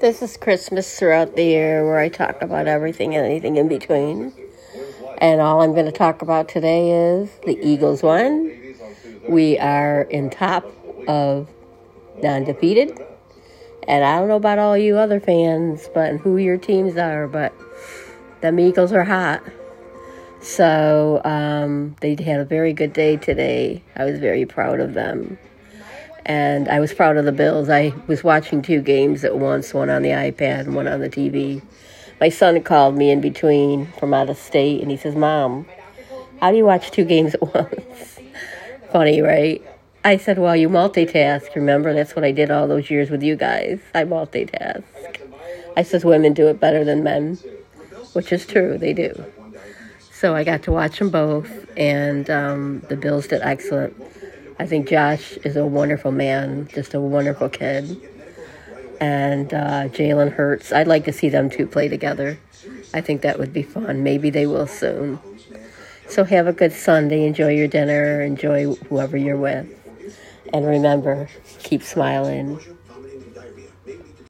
This is Christmas throughout the year where I talk about everything and anything in between. And all I'm going to talk about today is the Eagles won. We are in top of non defeated. And I don't know about all you other fans, but who your teams are, but the Eagles are hot. So um, they had a very good day today. I was very proud of them. And I was proud of the Bills. I was watching two games at once, one on the iPad and one on the TV. My son called me in between from out of state and he says, Mom, how do you watch two games at once? Funny, right? I said, Well, you multitask. Remember, that's what I did all those years with you guys. I multitask. I says women do it better than men, which is true. They do. So I got to watch them both, and um, the Bills did excellent. I think Josh is a wonderful man, just a wonderful kid. And uh, Jalen Hurts, I'd like to see them two play together. I think that would be fun. Maybe they will soon. So have a good Sunday. Enjoy your dinner. Enjoy whoever you're with. And remember, keep smiling.